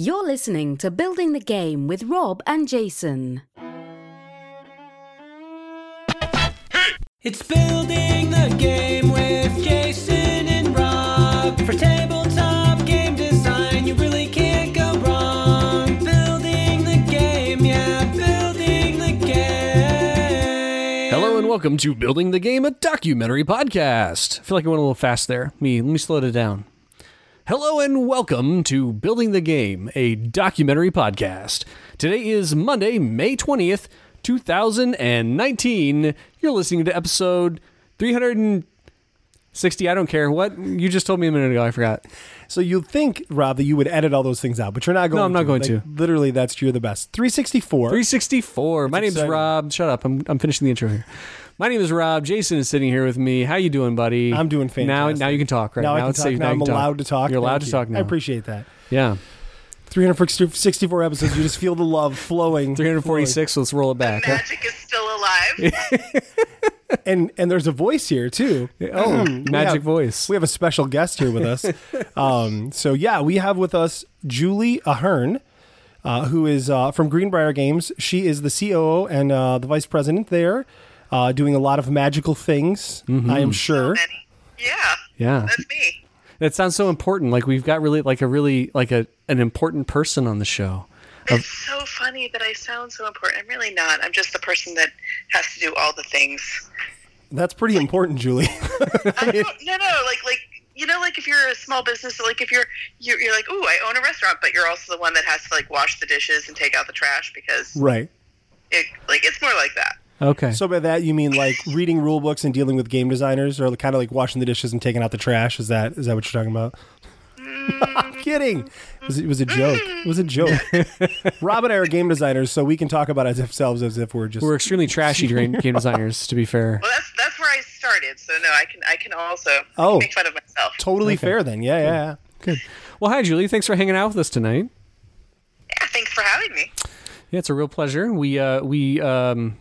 You're listening to Building the Game with Rob and Jason. It's building the game with Jason and Rob. For tabletop game design, you really can't go wrong. Building the game, yeah, building the game. Hello and welcome to Building the Game, a documentary podcast. I feel like I went a little fast there. Me, let me slow it down. Hello and welcome to Building the Game, a documentary podcast. Today is Monday, May 20th, 2019. You're listening to episode 360. I don't care. What? You just told me a minute ago. I forgot. So you'd think, Rob, that you would edit all those things out, but you're not going. No, I'm not to. going Like, to. Literally, that's you're the best. 364. 364. My name's exciting. Rob. Shut up. I'm, I'm finishing the intro here. My name is Rob. Jason is sitting here with me. How you doing, buddy? I'm doing Now, fantastic. now you can talk. Right now, I can it's talk. safe. Now, I'm you can allowed to talk. You're allowed Thank to you. talk now. I appreciate that. Yeah. 364 episodes. You just feel the love flowing. 346. Let's roll it back. huh? Magic is still alive. And and there's a voice here too. Oh, We magic have- voice. We have a special guest here with us. um, so yeah, we have with us Julie Ahern, uh, who is uh, from Greenbrier Games. She is the COO and uh, the vice president there, uh, doing a lot of magical things. Mm-hmm. I am sure. Many. Yeah, Yeah. that's me. That sounds so important. Like we've got really like a really like a an important person on the show. It's so funny that I sound so important. I'm really not. I'm just the person that has to do all the things. That's pretty important, Julie. I don't, no, no, like, like you know, like if you're a small business, like if you're you're, you're like, oh, I own a restaurant, but you're also the one that has to like wash the dishes and take out the trash because right. it, like it's more like that. Okay. So by that you mean like reading rule books and dealing with game designers, or kind of like washing the dishes and taking out the trash? Is that is that what you're talking about? I'm kidding. It was, it was a joke. It was a joke. Rob and I are game designers, so we can talk about ourselves as if we're just We're extremely trashy game game designers, to be fair. Well, that's that's where I started. So no, I can I can also Oh. make fun of myself. totally fair. Then, yeah, yeah. yeah. Good. Well, hi, Julie. Thanks for hanging out with us tonight. Yeah, thanks for having me. Yeah, it's a real pleasure. We uh we um,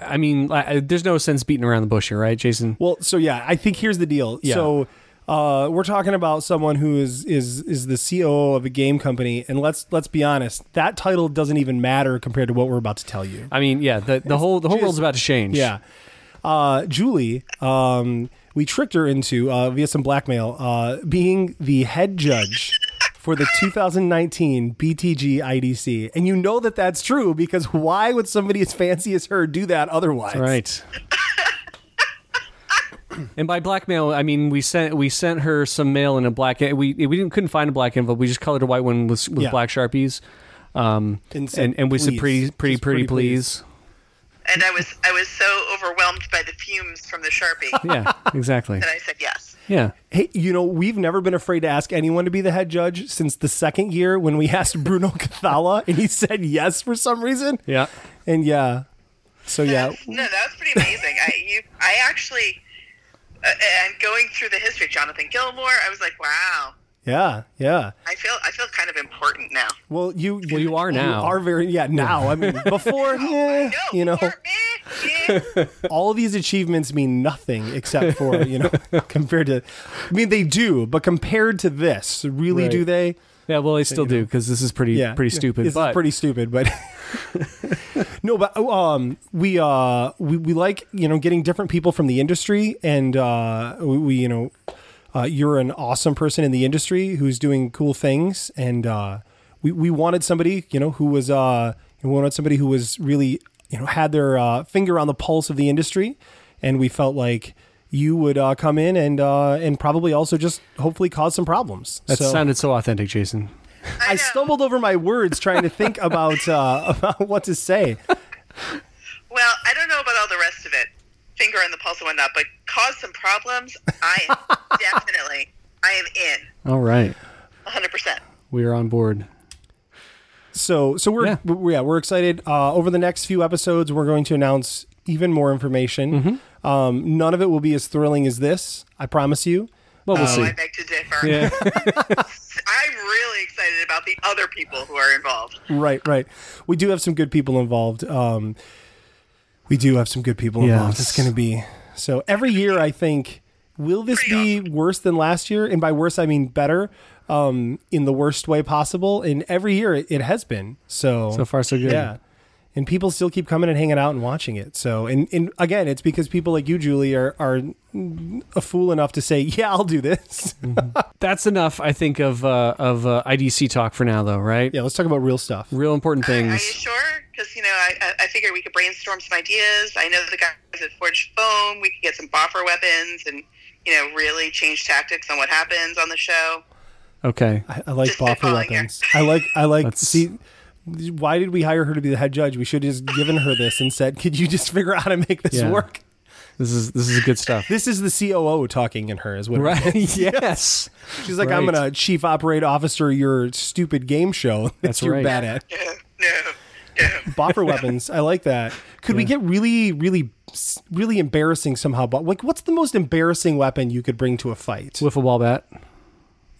I mean, I, there's no sense beating around the bush here, right, Jason? Well, so yeah, I think here's the deal. Yeah. So uh, we're talking about someone who is is is the COO of a game company, and let's let's be honest, that title doesn't even matter compared to what we're about to tell you. I mean, yeah, the the whole the whole just- world's about to change. Yeah. Uh, Julie, um, we tricked her into, uh, via some blackmail, uh, being the head judge for the 2019 BTG IDC. And you know that that's true because why would somebody as fancy as her do that otherwise? Right. and by blackmail, I mean we sent we sent her some mail in a black. We we didn't couldn't find a black envelope. We just colored a white one with with Yeah. black sharpies. Um, And and said, and, we said pretty pretty Just pretty pretty please. please. And I was I was so overwhelmed by the fumes from the sharpie Yeah, exactly. that I said yes. Yeah. Hey, you know, we've never been afraid to ask anyone to be the head judge since the second year when we asked Bruno Cathala and he said yes for some reason. Yeah. And yeah. So yeah. no, that was pretty amazing. I you I actually uh, and going through the history, of Jonathan Gilmour, I was like, wow. Yeah. Yeah. I feel I feel kind of important now. Well, you Well, you are now. You are very yeah now. I mean, before yeah, No, you know, before- eh, yeah. all these achievements mean nothing except for you know compared to. I mean, they do, but compared to this, really, Right. do they? Yeah. Well, I still do because this is pretty Yeah, pretty stupid. This but is pretty stupid, but no, but um, we uh, we we like you know getting different people from the industry, and uh, we, we you know, uh, you're an awesome person in the industry who's doing cool things, and uh, we we wanted somebody you know who was uh, we wanted somebody who was really you know had their uh, finger on the pulse of the industry, and we felt like. You would uh, come in and uh, and probably also just hopefully cause some problems. that So- sounded so authentic, Jason. I know. stumbled over my words trying to think about uh, about what to say. Well, I don't know about all the rest of it, finger on the pulse and whatnot, but cause some problems. I am definitely I am in All right, 100. percent we are on board. So so we're Yeah. we're, yeah we're excited. Uh, over the next few episodes, we're going to announce even more information. Mm-hmm. Um, none of it will be as thrilling as this. I promise you. Well, we'll Oh, see. I beg to differ. Yeah. I'm really excited about the other people who are involved. Right, right. We do have some good people involved. Um, we do have some good people involved. Yes. It's going to be so every year. I think will this be worse than last year? And by worse, I mean better. um, in the worst way possible. And every year it, it has been. So So far, so good. Yeah. And people still keep coming and hanging out and watching it. So, and, and again, it's because people like you, Julie, are, are a fool enough to say, yeah, I'll do this. That's enough, I think, of uh, of uh, IDC talk for now, though, right? yeah, let's talk about real stuff. Real important things. Are you sure? Because you know, I, I- I figured we could brainstorm some ideas. I know the guys at Forged Foam. We could get some boffer weapons and you know really change tactics on what happens on the show. Okay. I, I like Just boffer spitballing here. weapons. I like, I like, Let's- see, why did we hire her to be the head judge? We should have just given her this and said, could you just figure out how to make this Yeah. work? This is this is good stuff. This is the COO talking in her, is what Right? is. yes. She's like, I'm gonna chief operate officer your stupid game show that That's you're right. bad at. No, no, no. Boffer weapons, I like that. Could we get really, really, really embarrassing somehow? But like, what's the most embarrassing weapon you could bring to a fight? Wiffle ball bat.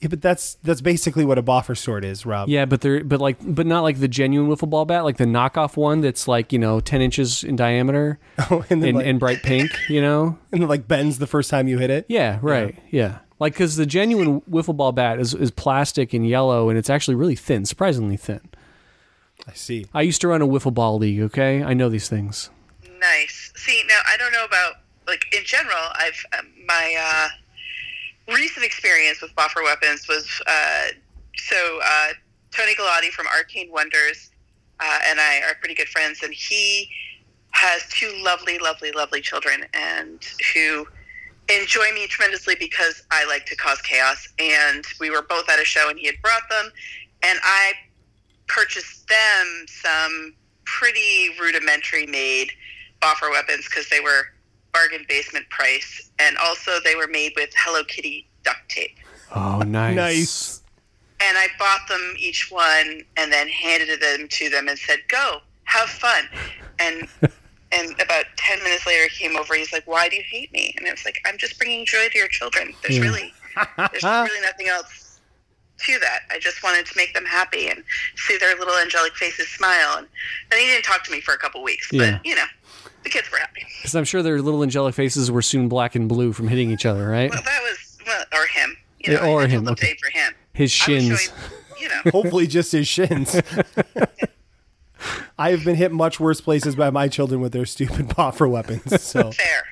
Yeah, but that's that's basically what a boffer sword is, Rob. Yeah, but they're but like but not like the genuine wiffle ball bat, like the knockoff one that's like you know ten inches in diameter oh, and then and, like, and bright pink. You know. and then like bends the first time you hit it. Yeah. Right. Yeah. Like because the genuine wiffle ball bat is is plastic and yellow and it's actually really thin, surprisingly thin. I see. I used to run a wiffle ball league. Okay, I know these things. Nice. See, now I don't know about like in general. I've um, my uh, recent experience with boffer weapons was uh, so uh, Tony Galati from Arcane Wonders uh, and I are pretty good friends, and he has two lovely, lovely, lovely children, and who enjoy me tremendously because I like to cause chaos. And we were both at a show, and he had brought them, and I purchased them some pretty rudimentary made boffer weapons because they were bargain basement price, and also they were made with Hello Kitty duct tape. Oh, nice. Nice. And I bought them each one, and then handed them to them and said, "Go, have fun." And and about ten minutes later, he came over. He's like, "Why do you hate me?" And I was like, "I'm just bringing joy to your children. There's Yeah. really there's really nothing else to that. I just wanted to make them happy and see their little angelic faces smile." And then he didn't talk to me for a couple weeks, Yeah. but you know, the kids were happy. Because I'm sure their little angelic faces were soon black and blue from hitting each other, right? Well, that was well, or him. You know, Yeah, or I him, told them okay. aim for him. His shins. showing, you know, Hopefully, just his shins. I have been hit much worse places by my children with their stupid boffer weapons. So fair.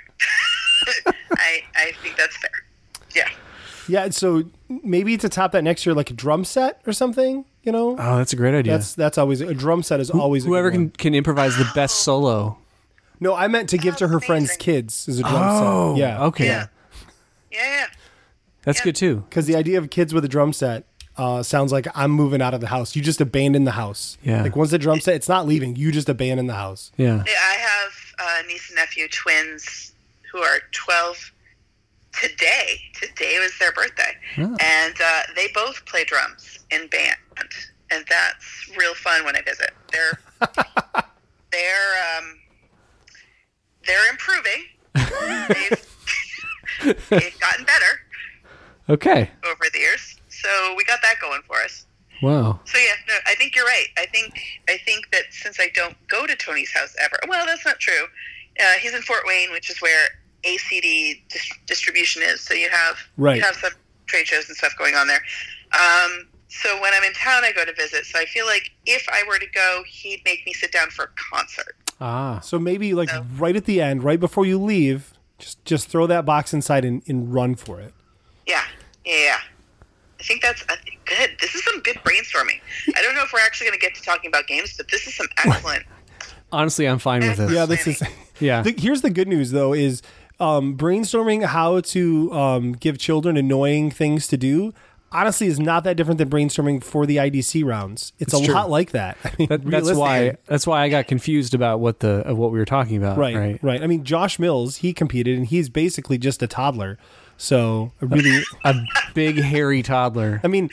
I I think that's fair. Yeah. Yeah, so maybe to top that next year, like a drum set or something. You know, Oh, that's a great idea. that's that's always a drum set is always a good Whoever one. can can improvise the best solo. No, I meant to give to her That's friends' kids as a drum Oh, set. Yeah, okay. Yeah. Yeah. yeah. That's Yeah. good too. Because the idea of kids with a drum set uh, sounds like I'm moving out of the house. You just abandon the house. Yeah. Like once the drum set, it's not leaving. You just abandon the house. Yeah. Yeah, I have uh, niece and nephew twins who are 12 today. Today was their birthday. Oh. And uh, they both play drums in band. And that's real fun when I visit. They're they're um, they're improving. They've, they've gotten better Okay. over the years. So we got that going for us. Wow. So yeah, no, I think you're right. I think I think that since I don't go to Tony's house ever, well, that's not true. Uh, he's in Fort Wayne, which is where ACD dis- distribution is. So you have Right. you have some trade shows and stuff going on there. Um, so when I'm in town, I go to visit. So I feel like if I were to go, he'd make me sit down for a concert. Ah. So maybe like So- right at the end, right before you leave, just just throw that box inside and, and run for it. Yeah, yeah, yeah. I think that's I think good. This is some good brainstorming. I don't know if we're actually going to get to talking about games, but this is some excellent. Honestly, I'm fine with this. Yeah, this is. Yeah. The, here's the good news though: is um, brainstorming how to um, give children annoying things to do. Honestly, is not that different than brainstorming for the IDC rounds. It's, It's a true. lot like that. I mean, That, that's why that's why I got confused about what the of what we were talking about. Right, Right. right, I mean, Josh Mills, he competed, and he's basically just a toddler. So I really, A big hairy toddler. I mean,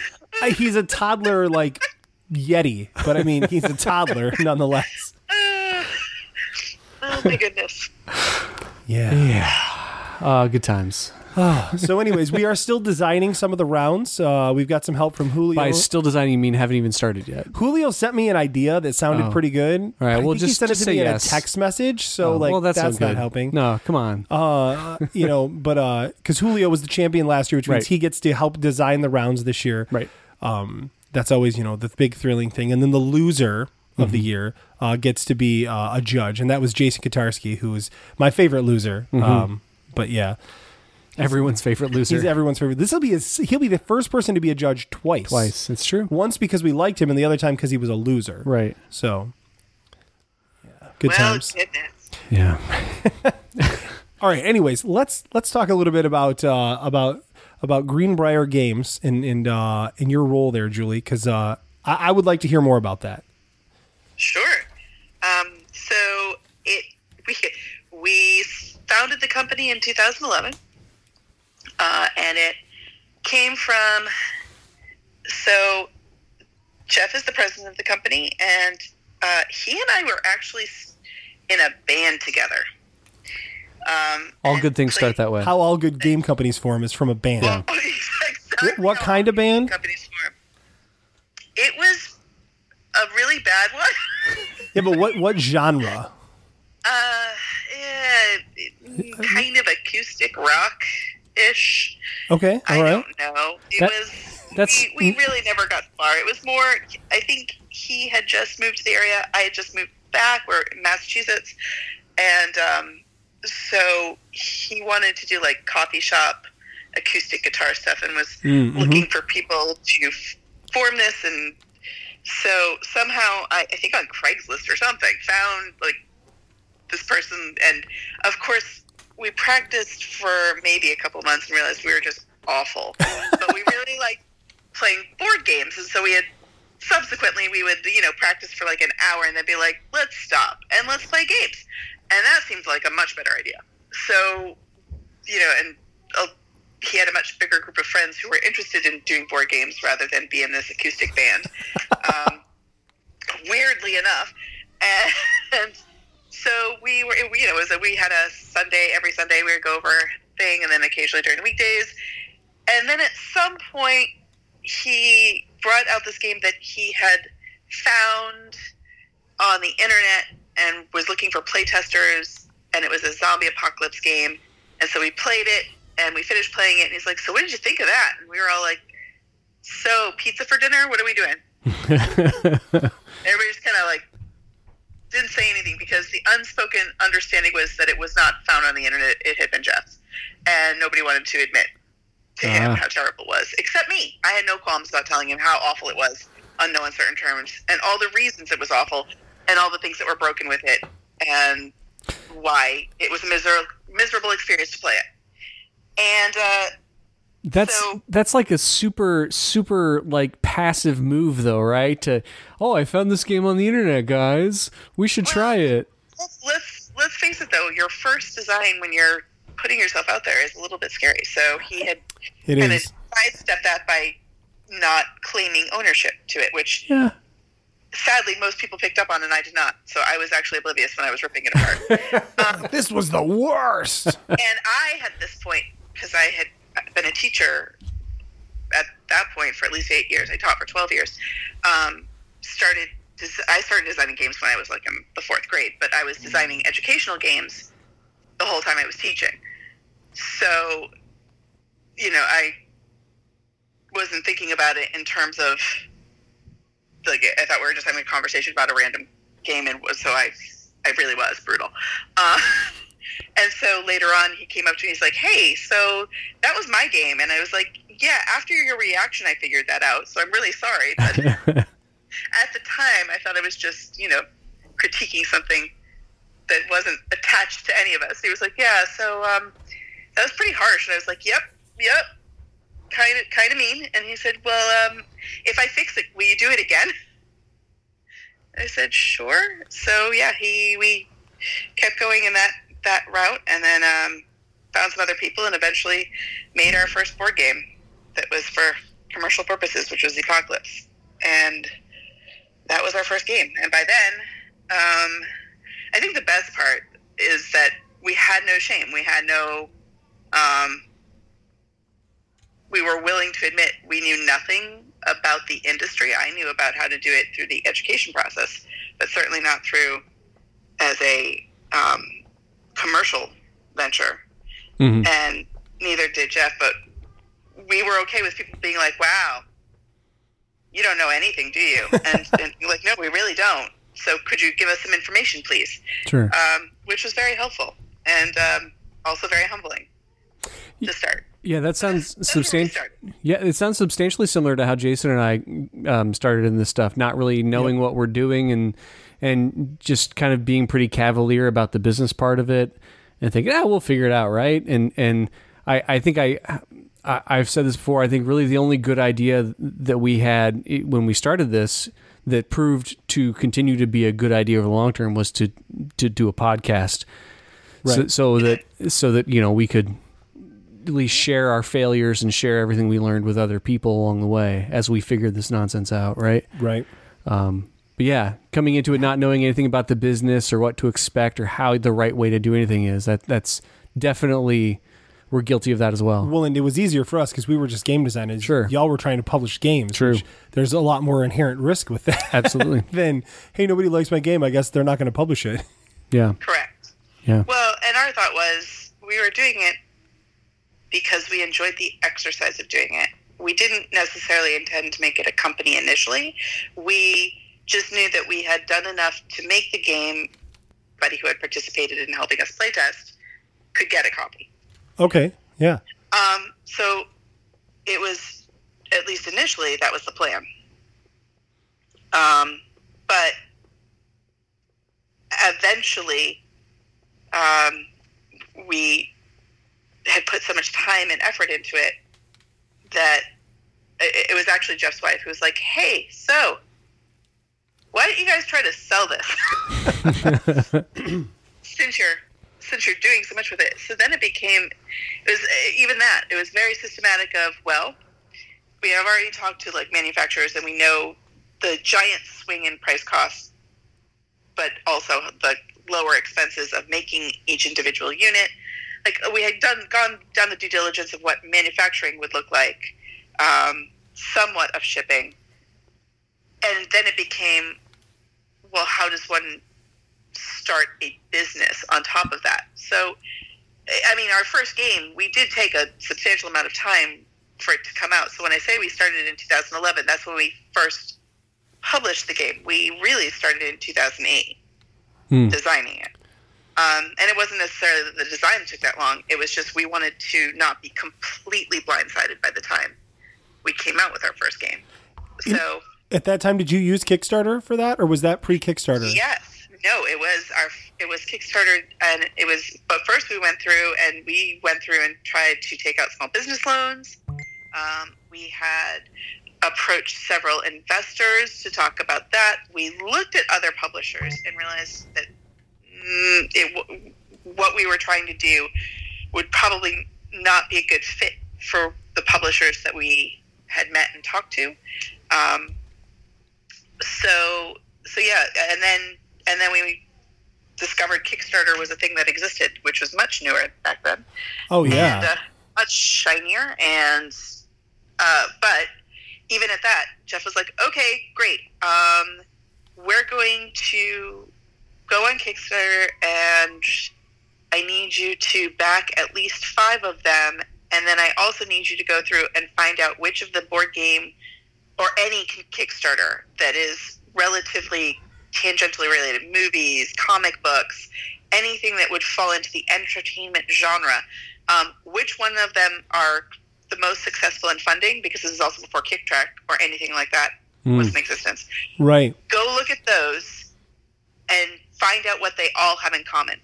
he's a toddler like Yeti, but I mean, he's a toddler nonetheless. Oh my goodness. Yeah. Yeah. Uh, good times. so, anyways, we are still designing some of the rounds. Uh, we've got some help from Julio. By still designing, you mean haven't even started yet. Julio sent me an idea that sounded Oh. pretty good. All right, well, he just- sent just it to say me yes. in a text message. So, Oh, like, well, that's, that's no not good. helping. No, come on. Uh, you know, but uh, because Julio was the champion last year, which means Right. he gets to help design the rounds this year. right. Um, that's always you know the big thrilling thing, and then the loser of Mm-hmm. the year uh, gets to be uh, a judge, and that was Jason Kotarski, who was my favorite loser. Mm-hmm. Um, but yeah, Everyone's favorite loser. he's everyone's favorite. This will be his, he'll be the first person to be a judge twice. Twice. It's true. Once because we liked him, and the other time because he was a loser. Right. So, yeah, good well, times. goodness. Yeah. All right. Anyways, let's let's talk a little bit about uh, about about Greenbrier Games and and uh, and your role there, Julie, because uh, I, I would like to hear more about that. Sure. Um, so it we we founded the company in 2011, uh, and it came from. So Jeff is the president of the company, and uh, he and I were actually in a band together. Um, All good things start that way. How all good game companies form is from a band. Well, exactly What- what kind of band? Companies form. It was a really bad one. Yeah, but what what genre? Uh, yeah, kind of acoustic rock ish. Okay, I all right. don't know. It That- was. that's- we, we really never got far. It was more. I think he had just moved to the area. I had just moved back. We're in Massachusetts, and um, so he wanted to do like coffee shop acoustic guitar stuff, and was Mm, mhm. looking for people to f- form this. And so somehow, I, I think on Craigslist or something, found like this person, and of course we practiced for maybe a couple months and realized we were just awful. but we really liked playing board games, and so we had subsequently we would you know practice for like an hour and then be like, let's stop and let's play games, and that seems like a much better idea. So you know, and uh, he had a much bigger group of friends who were interested in doing board games rather than be in this acoustic band. Um, weirdly enough, and so we were, you know, it was a, we had a Sunday every Sunday we would go over thing, and then occasionally during the weekdays, and then at some point he brought out this game that he had found on the internet and was looking for playtesters, and it was a zombie apocalypse game, and so we played it and we finished playing it, and he's like, "So what did you think of that?" And we were all like, "So pizza for dinner? What are we doing?" Everybody just kind of like didn't say anything because the unspoken understanding was that it was not found on the internet. It had been Jeff's, and nobody wanted to admit to him Ah. how terrible it was, except me. I had no qualms about telling him how awful it was on no uncertain terms, and all the reasons it was awful, and all the things that were broken with it, and why it was a miser- miserable experience to play it. And uh, That's So- that's like a super super like passive move though, right? To oh, I found this game on the internet, guys. We should try it. let's let's let's face it though, your first design when you're putting yourself out there is a little bit scary. So he had It kind of sidestepped that by not claiming ownership to it, which Yeah. sadly most people picked up on, and I did not. So I was actually oblivious when I was ripping it apart. This was the worst. and I, at this point, because I had been a teacher at that point for at least eight years, I taught for twelve years. Um, started. I started designing games when I was like in the fourth grade, but I was designing educational games the whole time I was teaching. So, you know, I wasn't thinking about it in terms of like I thought we were just having a conversation about a random game, and so I, I really was brutal. Uh, and so later on, he came up to me. And he's like, "Hey, so that was my game," and I was like, "Yeah." After your reaction, I figured that out. So I'm really sorry. But at the time, I thought I was just, you know, critiquing something that wasn't attached to any of us. He was like, "Yeah, so um, that was pretty harsh," and I was like, "Yep, yep." Kind of, kind of mean, and he said, "Well, um, if I fix it, will you do it again?" I said, "Sure." So yeah, he we kept going in that that route, and then um, found some other people, and eventually made our first board game that was for commercial purposes, which was Zpocalypse, and that was our first game. And by then, um, I think the best part is that we had no shame. We had no um, we were willing to admit we knew nothing about the industry. I knew about how to do it through the education process, but certainly not through as a um, commercial venture. Mhm. And neither did Jeff, but we were okay with people being like, wow, you don't know anything, do you? And, and you're like, no, we really don't. So could you give us some information, please? Sure. Um, which was very helpful and um, also very humbling to start. Yeah, that sounds That's where we substantial. Yeah, it sounds substantially similar to how Jason and I um, started in this stuff, not really knowing what we're doing and and just kind of being pretty cavalier about the business part of it and thinking, ah, we'll figure it out, right? And and I, I think I, I I've said this before. I think really the only good idea that we had when we started this that proved to continue to be a good idea over the long term was to to do a podcast, so, Right. so that so that you know we could at least share our failures and share everything we learned with other people along the way as we figured this nonsense out, right? Right. Um, but yeah, coming into it not knowing anything about the business or what to expect or how the right way to do anything is that that's definitely we're guilty of that as well. Well, and it was easier for us because we were just game designers. Sure. Y'all were trying to publish games. True. which There's a lot more inherent risk with that Absolutely. than, hey, nobody likes my game. I guess they're not going to publish it. Yeah. Correct. Yeah. Well, and our thought was we were doing it because we enjoyed the exercise of doing it. We didn't necessarily intend to make it a company initially. We just knew that we had done enough to make the game. Buddy who had participated in helping us playtest could get a copy. Okay. Yeah. Um, so it was, at least initially, that was the plan. Um, but eventually, um, we had put so much time and effort into it that it, it was actually Jeff's wife who was like, "Hey, so why don't you guys try to sell this? Since you're since you're doing so much with it?" So then it became it was uh, even that it was very systematic of well we have already talked to like manufacturers and we know the giant swing in price costs but also the lower expenses of making each individual unit. Like we had done gone down the due diligence of what manufacturing would look like um, somewhat of shipping. And then it became well how does one start a business on top of that so I mean, our first game, we did take a substantial amount of time for it to come out. So when I say we started in 2011, that's when we first published the game. We really started in 2008 Hmm. designing it. Um, and it wasn't necessarily that the design took that long. It was just we wanted to not be completely blindsided by the time we came out with our first game. So At that time, did you use Kickstarter for that, or was that pre-Kickstarter? Yes. No, it was our it was Kickstarter and it was but first we went through and we went through and tried to take out small business loans. Um, we had approached several investors to talk about that. We looked at other publishers and realized that mm, it, what we were trying to do would probably not be a good fit for the publishers that we had met and talked to. Um, so so yeah, and then and then we discovered Kickstarter was a thing that existed, which was much newer back then Oh and yeah. uh, much shinier. And uh, but even at that, Jeff was like, "Okay, great. Um, we're going to go on Kickstarter, and I need you to back at least five of them, and then I also need you to go through and find out which of the board game or any Kickstarter that is relatively tangentially related, movies, comic books, anything that would fall into the entertainment genre." um, which one of them are the most successful in funding because this is also before Kicktraq or anything like that was in existence Right. go look at those and find out what they all have in common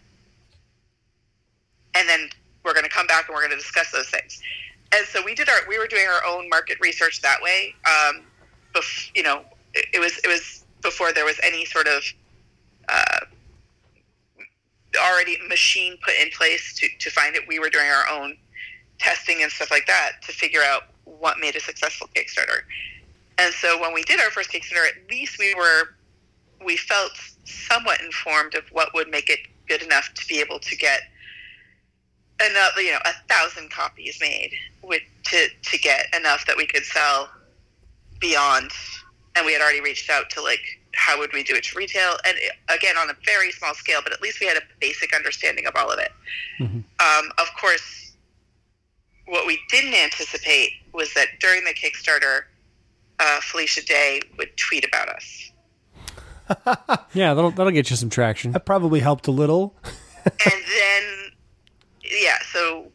and then we're going to come back and we're going to discuss those things and so we did our we were doing our own market research that way um, bef- you know it, it was it was before there was any sort of uh, already machine put in place to, to find it. We were doing our own testing and stuff like that to figure out what made a successful kickstarter. And so when we did our first kickstarter at least we were we felt somewhat informed of what would make it good enough to be able to get another, you know, a thousand copies made with to to get enough that we could sell beyond. And we had already reached out to like how would we do it to retail, and it, again on a very small scale, but at least we had a basic understanding of all of it. Um, of course, what we didn't anticipate was that during the Kickstarter, uh, Felicia Day would tweet about us. Yeah, that'll that'll get you some traction. That probably helped a little. and then yeah so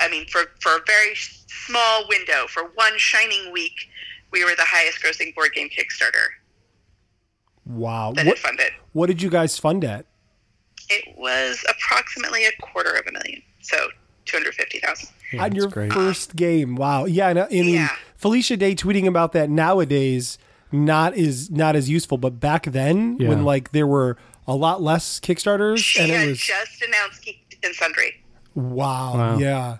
i mean for for a very small window for one shining week we were the highest grossing board game kickstarter Wow. that What funded what did you guys fund at? it was approximately a quarter of a million so 250000 Yeah, on your great. first game. Wow. Yeah, and, uh, I mean Yeah. Felicia Day tweeting about that nowadays not is not as useful, but back then Yeah. when like there were a lot less Kickstarters she and it had was just announced Geek and sundry wow, Wow. yeah.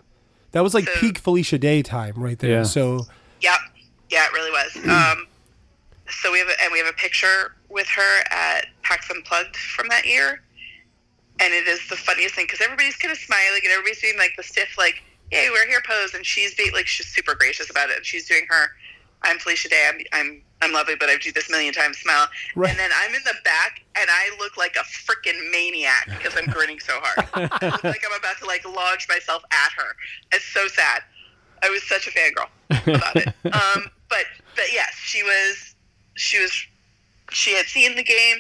That was like So- peak Felicia Day time right there. Yeah. So Yep. Yeah, it really was. Um, so we have a, and we have a picture with her at PAX Unplugged from that year, and it is the funniest thing because everybody's kind of smiling and everybody's doing like the stiff like, "Yay, we're here" pose, and she's being like she's super gracious about it. And she's doing her, "I'm Felicia Day. I'm I'm I'm lovely, but I've do this million times." Smile, Right. and then I'm in the back and I look like a freaking maniac because I'm grinning so hard. I look like I'm about to like launch myself at her. It's so sad. I was such a fangirl about it. Um, but but yes, she was she was she had seen the game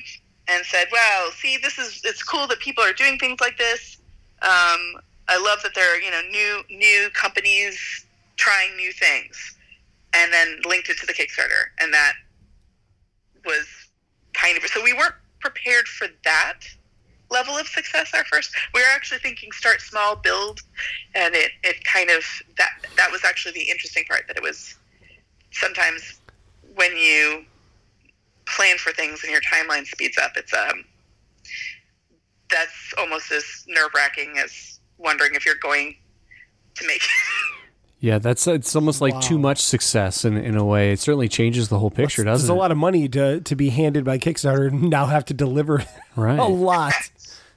and said, "Wow, see, this is it's cool that people are doing things like this. Um, I love that there are you know new new companies trying new things." And then linked it to the Kickstarter, and that was kind of so we weren't prepared for that level of success our first we were actually thinking start small build and it, it kind of that that was actually the interesting part that it was sometimes when you plan for things and your timeline speeds up it's um that's almost as nerve-wracking as wondering if you're going to make Yeah, that's it's almost like too much success in in a way. It certainly changes the whole picture, there's doesn't a it? There's a lot of money to to be handed by Kickstarter and now have to deliver Right. a lot.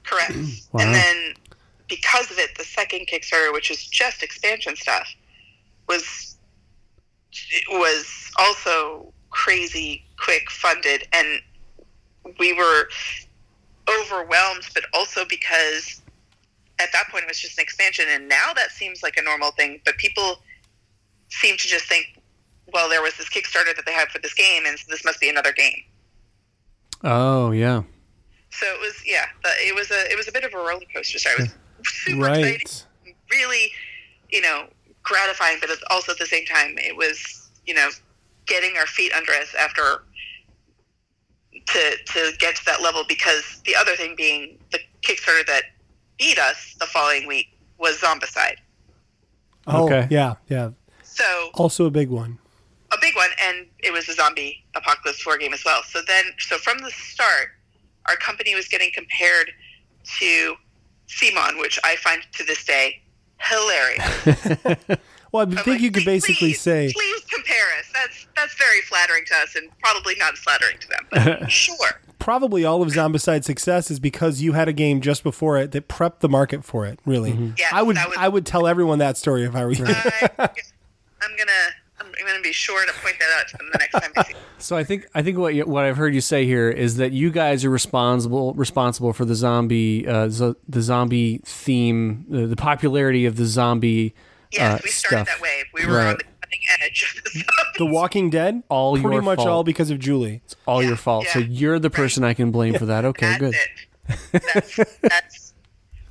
Correct. Wow. And then because of it, the second Kickstarter, which is just expansion stuff, was was also crazy quick funded, and we were overwhelmed, but also because at that point it was just an expansion, and now that seems like a normal thing, but people seem to just think, well, there was this Kickstarter that they had for this game, and so this must be another game. Oh, yeah. So it was, yeah, but it was a it was a bit of a roller coaster. So I was super Right. excited, really, you know, gratifying, but it's also at the same time, it was, you know, getting our feet under us after to to get to that level. Because the other thing being the Kickstarter that beat us the following week was Zombicide. Oh, Okay. yeah, yeah. So Also a big one. a big one, and it was a zombie apocalypse war game as well. So then, so from the start, our company was getting compared to CMON, which I find to this day hilarious. Well, I I'm think like, you could basically please, say please compare us. That's that's very flattering to us, and probably not flattering to them, but sure. Probably all of Zombicide's success is because you had a game just before it that prepped the market for it. Really, Yes, I would that was- I would tell everyone that story if I were you. I, I'm gonna I'm, I'm gonna be sure to point that out to them the next time I see. them. So I think I think what you, what I've heard you say here is that you guys are responsible responsible for the zombie uh, zo- the zombie theme, uh, the popularity of the zombie Yes, uh, we started stuff. that wave. We were Right. on the cutting edge the Walking Dead, All pretty your much fault. all because of Julie. It's all Yeah, your fault. So you're the person I can blame for that. Okay, That's good. it. That's, that's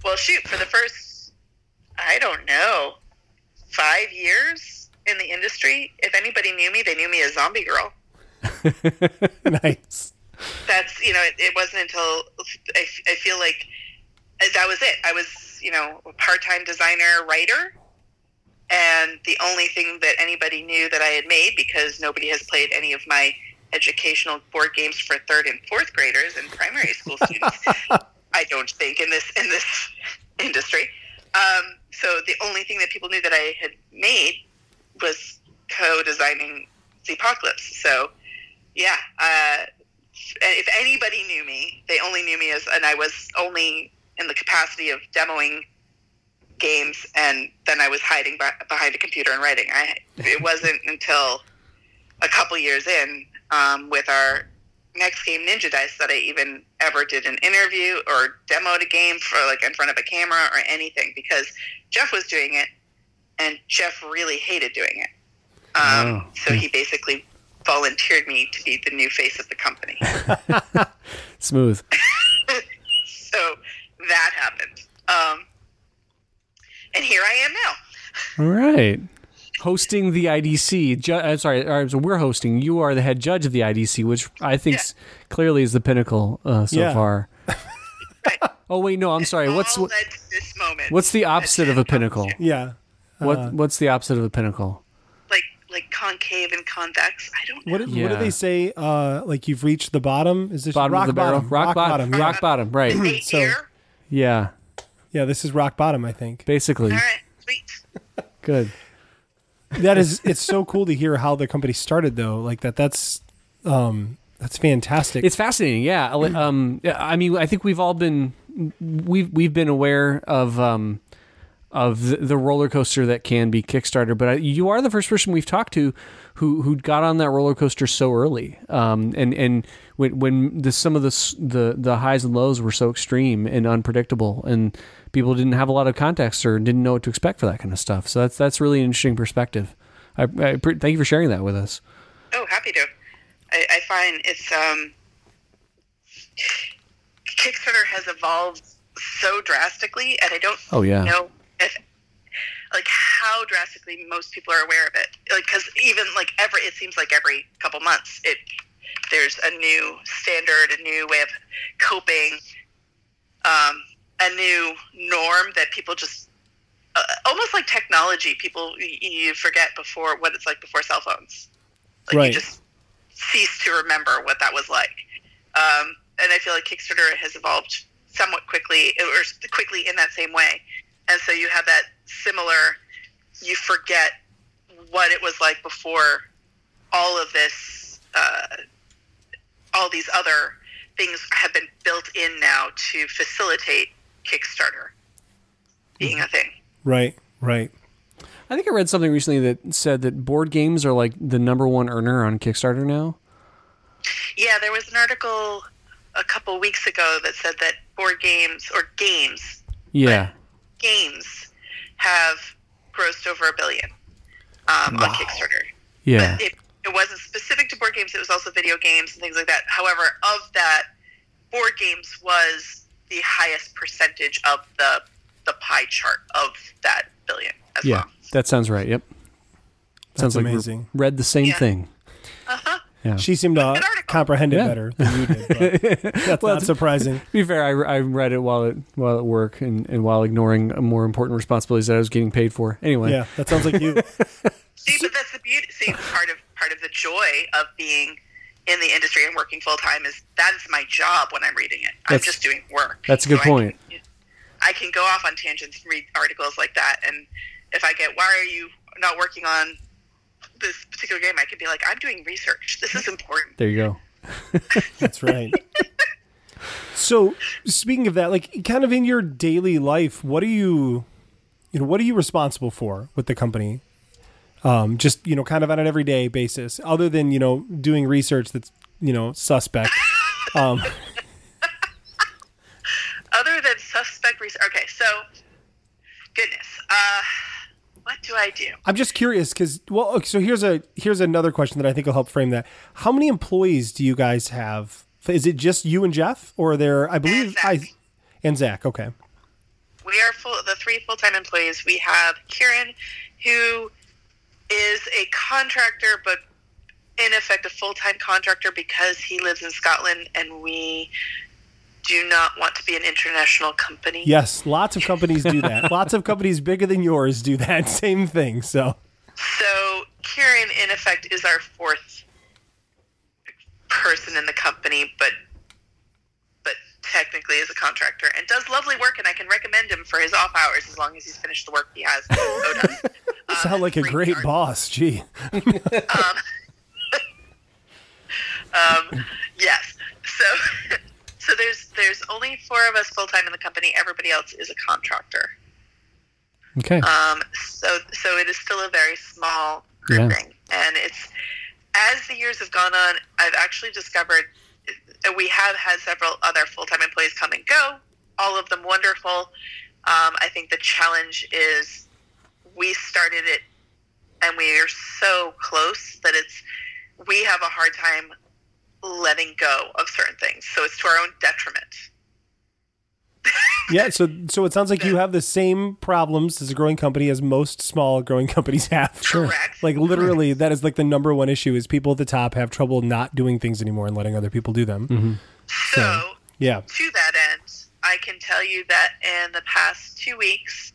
well, shoot. For the first, I don't know, five years in the industry, if anybody knew me, they knew me as Zombie Girl. nice. That's you know, it, it wasn't until I, I feel like that was it. I was you know a part-time designer writer. And the only thing that anybody knew that I had made, because nobody has played any of my educational board games for third and fourth graders and primary school students, I don't think in this in this industry. Um, so the only thing that people knew that I had made was co-designing Zpocalypse. So yeah, uh, if anybody knew me, they only knew me as, and I was only in the capacity of demoing games, and then I was hiding beh- behind a computer and writing. I it wasn't until a couple years in um, with our next game, Ninja Dice, that I even ever did an interview or demoed a game for like in front of a camera or anything because Jeff was doing it, and Jeff really hated doing it. Um, Oh. So he basically volunteered me to be the new face of the company. Smooth. so that happened. Um, and here I am now. All right. Hosting the IDC. Ju- uh, sorry, uh, so we're hosting. You are the head judge of the IDC, which I think s clearly is the pinnacle uh, so Yeah. far. oh wait, no, I'm sorry. What's what, this moment. what's the opposite of a pinnacle? Yeah. What what's the opposite of a pinnacle? Like like concave and convex. I don't know. What, what do they say? Uh, like you've reached the bottom? Is this Bottom rock of the barrel. bottom? Rock, bottom. yeah. Rock bottom. Right. So- Yeah. Yeah, this is rock bottom. I think Basically. All right, sweet. Good. that is. It's so cool to hear how the company started, though. Like that. That's um, that's fantastic. It's fascinating, yeah. Um, yeah, I mean, I think we've all been we've we've been aware of um, of the, the roller coaster that can be Kickstarter, but I, you are the first person we've talked to who who got on that roller coaster so early. Um, and and when when the some of the the the highs and lows were so extreme and unpredictable, and people didn't have a lot of context or didn't know what to expect for that kind of stuff. So that's that's really an interesting perspective. I, I thank you for sharing that with us. Oh, happy to. I, I find it's um, Kickstarter has evolved so drastically, and I don't Oh, yeah. know if like how drastically most people are aware of it. Like because even like every it seems like every couple months it there's a new standard, a new way of coping, um, a new norm that people just uh, almost like technology. People you forget before what it's like before cell phones. Like Right. you just cease to remember what that was like. Um, and I feel like Kickstarter has evolved somewhat quickly, or quickly in that same way. And so you have that similar. You forget what it was like before all of this, uh, all these other things have been built in now to facilitate Kickstarter being a thing. right. Right. I think I read something recently that said that board games are like the number one earner on Kickstarter now. Yeah, there was an article a couple weeks ago that said that board games or games Yeah. Games have grossed over a billion um, on Kickstarter. Yeah. But it, it wasn't specific to board games; it was also video games and things like that. However, of that, board games was the highest percentage of the the pie chart of that billion as Yeah. well. That sounds right. Yep. Sounds like we amazing. read the same Yeah. thing. She seemed to comprehend it Yeah. better than you did. But that's not surprising. To be fair, I, I read it while at while at work and, and while ignoring more important responsibilities that I was getting paid for. Anyway. Yeah, that sounds like you. See, but that's the beauty. See, part of part of the joy of being in the industry and working full time is that is my job when I'm reading it. I'm just doing work. that's a good I can- point. I can go off on tangents and read articles like that, and if I get, why are you not working on this particular game? I could be like, I'm doing research. This is important. There you go. That's right. So, speaking of that, like kind of in your daily life, what are you, you know, what are you responsible for with the company? Um, just you know, kind of on an everyday basis, other than you know doing research that's you know suspect. Um, Other than suspect research. Okay, so goodness, uh, what do I do? I'm just curious because well, okay, so here's a here's another question that I think will help frame that. How many employees do you guys have? Is it just you and Jeff, or are there? I believe Zach. I and Zach. Okay, We are full, the three full time employees. We have Kieran, who is a contractor, but in effect a full time contractor because he lives in Scotland and we do not want to be an international company. yes, lots of companies do that. lots of companies bigger than yours do that same thing. So So Kieran, in effect, is our fourth person in the company, but but technically is a contractor and does lovely work. And I can recommend him for his off hours as long as he's finished the work he has. owed us. Um, sound like a great boss. Gee, Um, yes. So so there's there's only four of us full time in the company. Everybody else is a contractor. Okay. Um, so so it is still a very small Yeah. grouping, and it's as the years have gone on, I've actually discovered uh, we have had several other full time employees come and go. All of them wonderful. Um, I think the challenge is we started it, and we are so close that it's we have a hard time letting go of certain things. So it's to our own detriment. Yeah, so so it sounds like you have the same problems as a growing company as most small growing companies have. Correct. Like literally, that is like the number one issue is people at the top have trouble not doing things anymore and letting other people do them. So Yeah. to that end, I can tell you that in the past two weeks,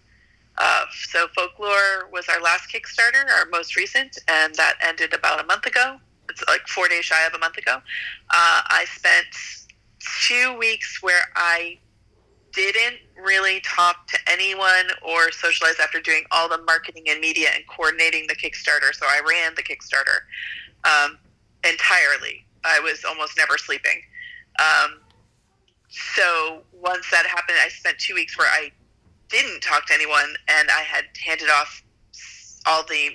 uh, so Folklore was our last Kickstarter, our most recent, and that ended about a month ago. It's like four days shy of a month ago. Uh, I spent two weeks where I didn't really talk to anyone or socialize after doing all the marketing and media and coordinating the Kickstarter. So I ran the Kickstarter um, entirely. I was almost never sleeping. Um, so once that happened, I spent two weeks where I didn't talk to anyone, and I had handed off all the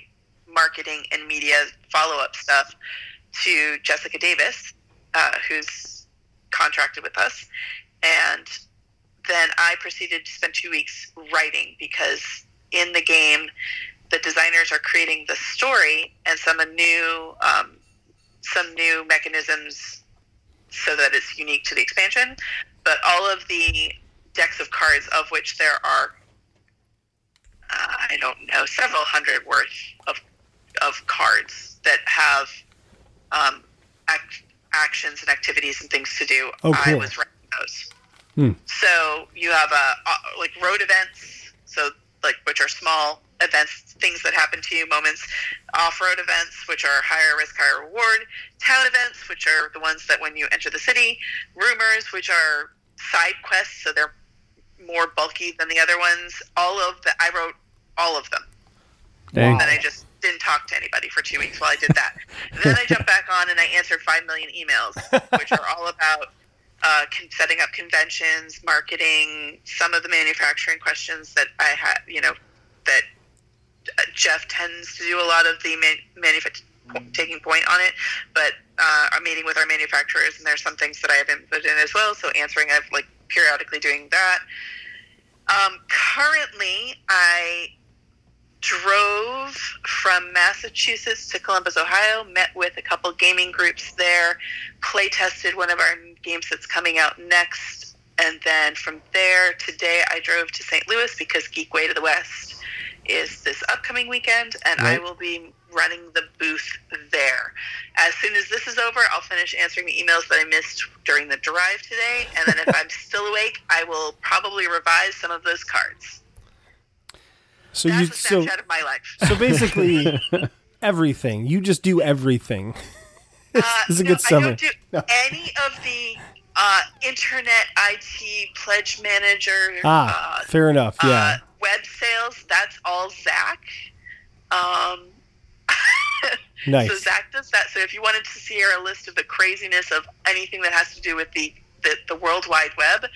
marketing and media follow up stuff to Jessica Davis, uh, who's contracted with us, and then I proceeded to spend two weeks writing because in the game, the designers are creating the story and some new um, some new mechanisms so that it's unique to the expansion. But all of the decks of cards, of which there are, uh, I don't know, several hundred worth of of cards that have um, act, actions and activities and things to do. Oh, cool. I was writing those. Hmm. So you have uh, uh, like road events, so like which are small events, things that happen to you, moments. Off-road events, which are higher risk, higher reward. Town events, which are the ones that when you enter the city. Rumors, which are side quests, so they're more bulky than the other ones. All of the I wrote all of them. Dang. And then I just didn't talk to anybody for two weeks while I did that. then I jumped back on and I answered five million emails, which are all about uh, setting up conventions, marketing, some of the manufacturing questions that I had, you know, that uh, Jeff tends to do a lot of the man- manufac- taking point on it, but uh, I'm meeting with our manufacturers, and there's some things that I have input in as well. So answering, I've like periodically doing that. Um, currently, I drove from Massachusetts to Columbus, Ohio, met with a couple gaming groups there, play tested one of our games that's coming out next, and then from there, today I drove to St. Louis because Geek Way to the West is this upcoming weekend, and I will be running the booth there. As soon as this is over, I'll finish answering the emails that I missed during the drive today, and then if I'm still awake, I will probably revise some of those cards. So That's you a so snapshot of my life. so basically everything. You just do everything. Uh, this is a no, good I don't do No. any of the uh, internet IT pledge manager. Ah, uh, fair enough. uh, Yeah. web sales. That's all Zach. Um, Nice. So Zach does that. So if you wanted to see a list of the craziness of anything that has to do with the, the, the World Wide Web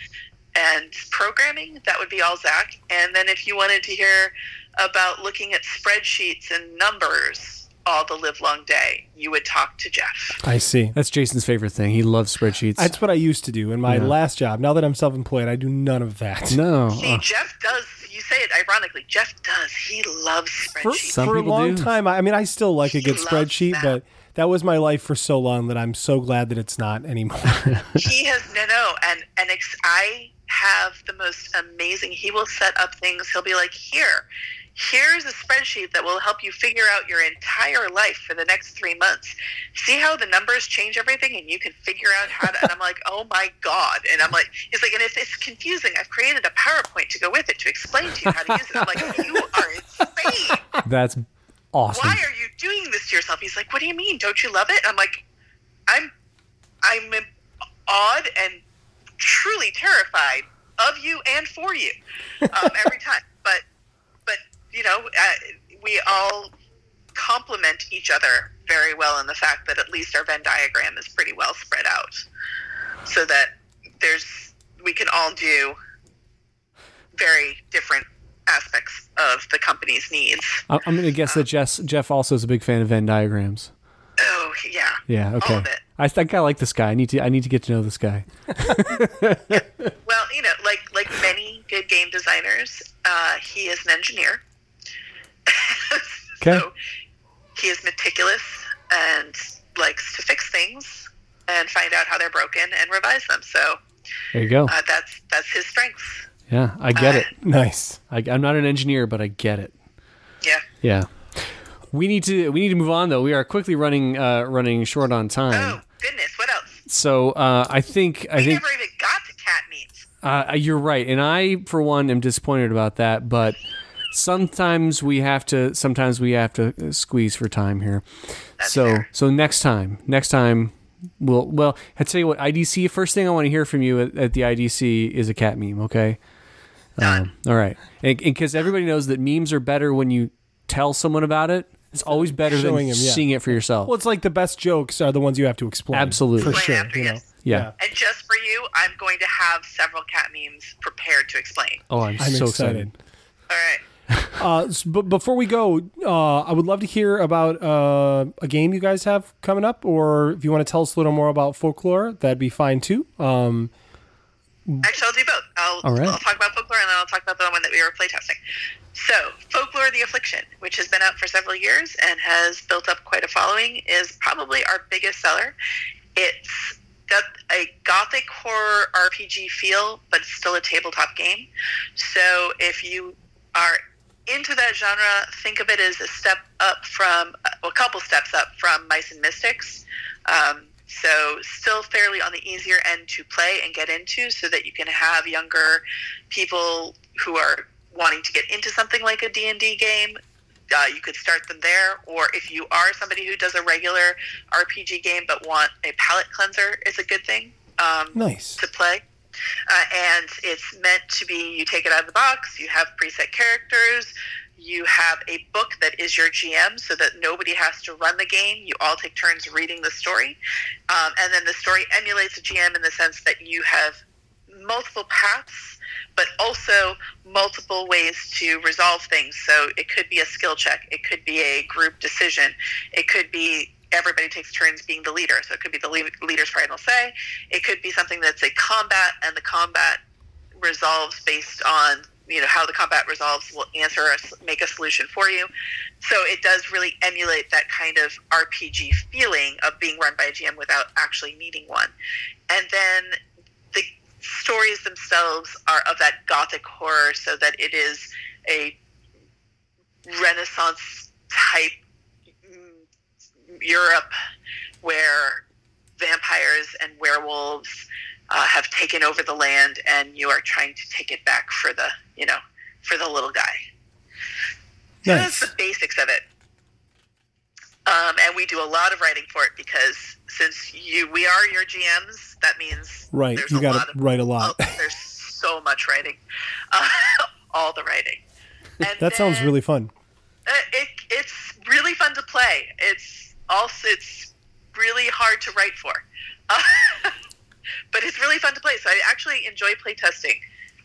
and programming, that would be all Zach. And then if you wanted to hear about looking at spreadsheets and numbers all the live long day, you would talk to Jeff. I see. That's Jason's favorite thing. He loves spreadsheets. That's what I used to do in my Yeah. last job. Now that I'm self-employed, I do none of that. no. See, uh, Jeff does. You say it ironically. Jeff does. He loves spreadsheets. Some for a long do. time, I I mean, I still like a good spreadsheet, that. but that was my life for so long that I'm so glad that it's not anymore. he has no, no, and and ex- I have the most amazing. He will set up things. He'll be like, here. Here's a spreadsheet that will help you figure out your entire life for the next three months. See how the numbers change everything, and you can figure out how to. And I'm like, oh my god! And I'm like, he's like, and if it's confusing, I've created a PowerPoint to go with it to explain to you how to use it. I'm like, you are insane. That's awesome. why are you doing this to yourself? He's like, what do you mean? Don't you love it? I'm like, I'm, I'm awed and truly terrified of you and for you um, every time. But, but you know, uh, we all complement each other very well in the fact that at least our Venn diagram is pretty well spread out, so that there's we can all do very different aspects of the company's needs. I- I'm going to guess that Jess, Jeff also is a big fan of Venn diagrams. Oh yeah, Yeah. Okay. all of it. I think I like this guy. I need to. I need to get to know this guy. Well, you know, like like many good game designers, uh, he is an engineer. Okay. so he is meticulous and likes to fix things and find out how they're broken and revise them. So There you go. uh, that's that's his strengths. Yeah, I get uh, it. Nice. I, I'm not an engineer, but I get it. Yeah. Yeah. We need to. We need to move on though. We are quickly running uh, running short on time. Oh goodness, what else? So uh, I think I We think never even got to cat memes. Uh, you're right, and I, for one, am disappointed about that. But sometimes we have to. Sometimes we have to uh, squeeze for time here. so, fair. so next time, next time, we'll. Well, I tell you what, IDC. First thing I want to hear from you at, at the IDC is a cat meme. Okay. Um, all right, and because everybody knows that memes are better when you tell someone about it. It's always better than Showing 'em, yeah. seeing it for yourself. Well, it's like the best jokes are the ones you have to explain. Absolutely. For Explain sure. after, you know. yes. yeah. And just for you, I'm going to have several cat memes prepared to explain. Oh, I'm, I'm so excited. excited. All right. Uh, s- but before we go, uh, I would love to hear about uh, a game you guys have coming up, or if you want to tell us a little more about folklore, that'd be fine too. Um, Actually, I'll do both. I'll, All right. I'll talk about folklore and then I'll talk about the one that we were playtesting. So, Folklore the Affliction, which has been out for several years and has built up quite a following, is probably our biggest seller. It's got a gothic horror RPG feel, but it's still a tabletop game. So, if you are into that genre, think of it as a step up from, well, a couple steps up from Mice and Mystics. Um, so still fairly on the easier end to play and get into so that you can have younger people who are wanting to get into something like a D&D game. Uh, you could start them there, or if you are somebody who does a regular RPG game but want a palate cleanser, is a good thing um, nice. to play. Uh, and it's meant to be you take it out of the box, you have preset characters, you have a book that is your GM so that nobody has to run the game. You all take turns reading the story. Um, and then the story emulates a GM in the sense that you have multiple paths, but also multiple ways to resolve things. So it could be a skill check, it could be a group decision, it could be everybody takes turns being the leader. So it could be the lead- leader's final say. It could be something that's a combat, and the combat resolves based on you know how the combat resolves will answer us make a solution for you so it does really emulate that kind of rpg feeling of being run by a gm without actually needing one and then the stories themselves are of that gothic horror so that it is a renaissance type mm, europe where vampires and werewolves uh, have taken over the land and you are trying to take it back for the you know for the little guy. So that's the basics of it um, and we do a lot of writing for it because since you we are your gms that means Right. You got to write a lot. oh, there's so much writing uh, all the writing and that sounds really fun. uh, it, it's really fun to play. It's also it's really hard to write for, uh, but it's really fun to play. So I actually enjoy playtesting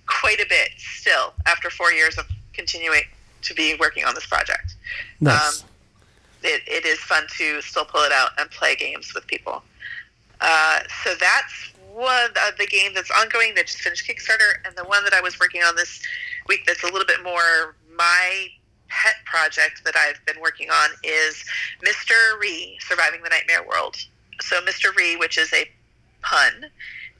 quite a bit still after four years of continuing to be working on this project. Nice. Um, it, it is fun to still pull it out and play games with people. Uh, so that's one of the game that's ongoing that just finished Kickstarter, and the one that I was working on this week that's a little bit more my pet project that I've been working on is Mr. Ree, Surviving the Nightmare World. So Mr. Ree, which is a pun,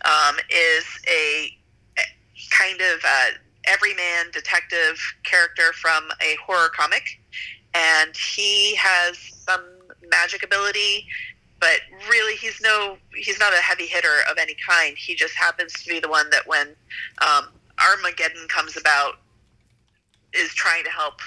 um, is a a kind of uh, everyman detective character from a horror comic, and he has some magic ability but really he's no he's not a heavy hitter of any kind. He just happens to be the one that when um, armageddon comes about is trying to help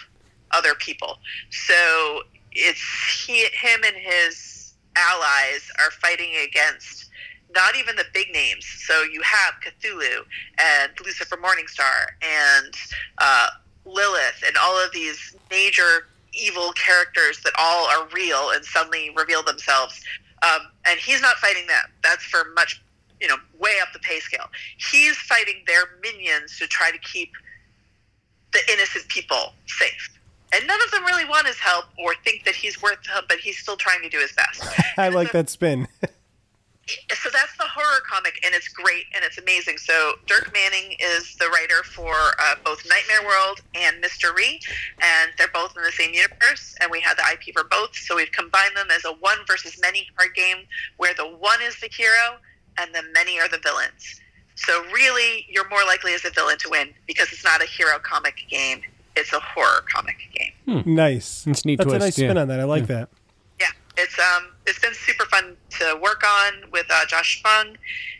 other people. So it's he him and his allies are fighting against not even the big names. So you have cthulhu and lucifer morningstar and uh, lilith and all of these major evil characters that all are real and suddenly reveal themselves um, and he's not fighting them. That's for much, you know, way up the pay scale. He's fighting their minions to try to keep the innocent people safe. And none of them really want his help or think that he's worth help, but he's still trying to do his best. I like that spin. so that's the horror comic, and it's great and it's amazing. So Dirk Manning is the writer for uh, both Nightmare World and Mr. Ree, and they're both in the same universe. And we had the IP for both, so we've combined them as a one versus many card game, where the one is the hero and the many are the villains. So really, you're more likely as a villain to win because it's not a hero comic game; it's a horror comic game. nice. It's neat That's a twist, nice spin yeah. on that. I like that. Yeah, it's um, it's been super fun to work on with uh, Josh Fung,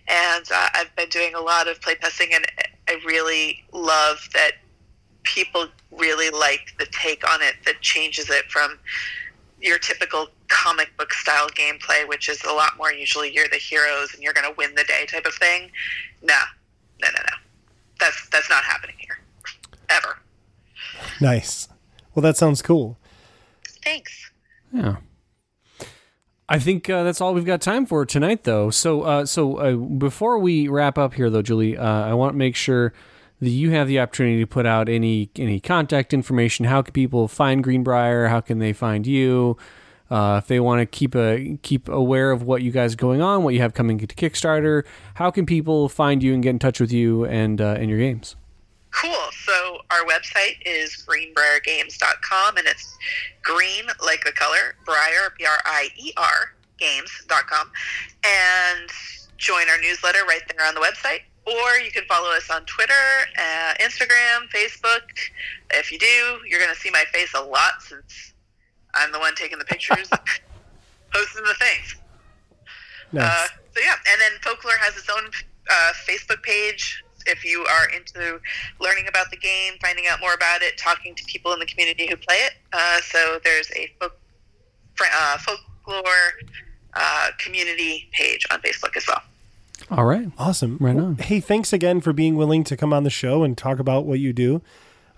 and uh, I've been doing a lot of playtesting, and I really love that people really like the take on it that changes it from your typical comic book style gameplay, which is a lot more usually you're the heroes and you're going to win the day type of thing. No, no, no, no. That's that's not happening here, ever. Nice. Well, that sounds cool. Thanks. Yeah. I think uh, that's all we've got time for tonight, though. So, uh, so uh, before we wrap up here, though, Julie, uh, I want to make sure that you have the opportunity to put out any any contact information. How can people find Greenbrier? How can they find you? Uh, if they want to keep a keep aware of what you guys are going on, what you have coming to Kickstarter, how can people find you and get in touch with you and uh, and your games? Cool. So our website is greenbriergames.com and it's green like the color, Brier, B R I E R, games.com. And join our newsletter right there on the website. Or you can follow us on Twitter, uh, Instagram, Facebook. If you do, you're going to see my face a lot since I'm the one taking the pictures, posting the things. Nice. Uh, so yeah, and then Folklore has its own uh, Facebook page. If you are into learning about the game, finding out more about it, talking to people in the community who play it, uh, so there's a folk, fr- uh, folklore uh, community page on Facebook as well. All right. Awesome. Right on. Hey, thanks again for being willing to come on the show and talk about what you do.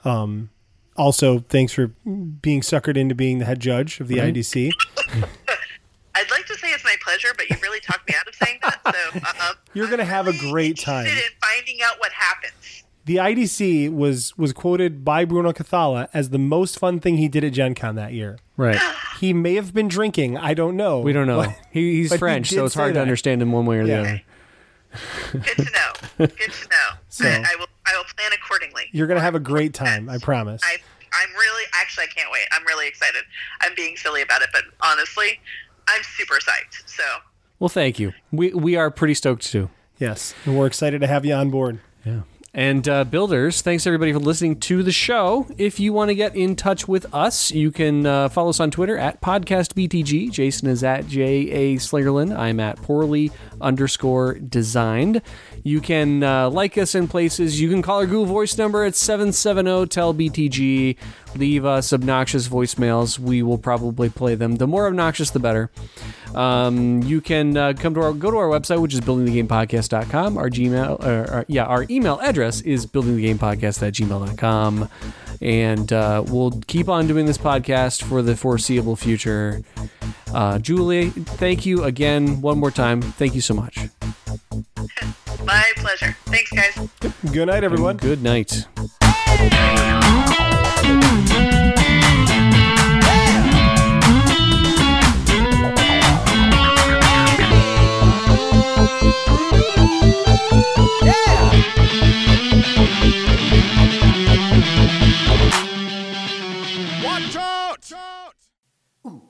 Um, also, thanks for being suckered into being the head judge of the Right. IDC. I'd like to say it's my pleasure, but you really talked me out of saying that. So uh, You're gonna I'm have a great time. interested In finding out what happens. The IDC was was quoted by Bruno Cathala as the most fun thing he did at Gen Con that year. Right. He may have been drinking. I don't know. We don't know. But- He, he's but he French, so it's say hard to understand him one way or the other. Good to know. Good to know. So- I, I will. I will plan accordingly. You're gonna have a great time. I promise. I, I'm really, actually, I can't wait. I'm really excited. I'm being silly about it, but honestly, I'm super psyched. So, Well, thank you. We we are pretty stoked too. Yes, and we're excited to have you on board. Yeah. And uh, builders, thanks everybody for listening to the show. If you want to get in touch with us, you can uh, follow us on Twitter at podcastbtg. Jason is at j a Slingerland. I'm at poorly underscore designed. You can uh, like us in places. You can call our Google Voice number at 770 tell BTG. Leave us obnoxious voicemails. We will probably play them. The more obnoxious, the better. Um, you can uh, come to our go to our website, which is buildingthegamepodcast.com. Our Gmail, or, or- yeah, our email address is buildingthegamepodcast at gmail.com. And uh, we'll keep on doing this podcast for the foreseeable future. Uh, Julie, thank you again one more time. Thank you so much. my pleasure. Thanks, guys. Good night, everyone. Good night.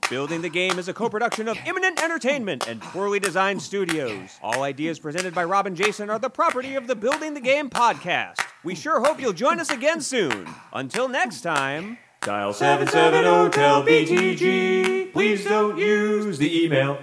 Building the Game is a co production of Imminent Entertainment and Poorly Designed Studios. All ideas presented by Rob and Jason are the property of the Building the Game podcast. We sure hope you'll join us again soon. Until next time, dial 770 tell BTG. Please don't use the email.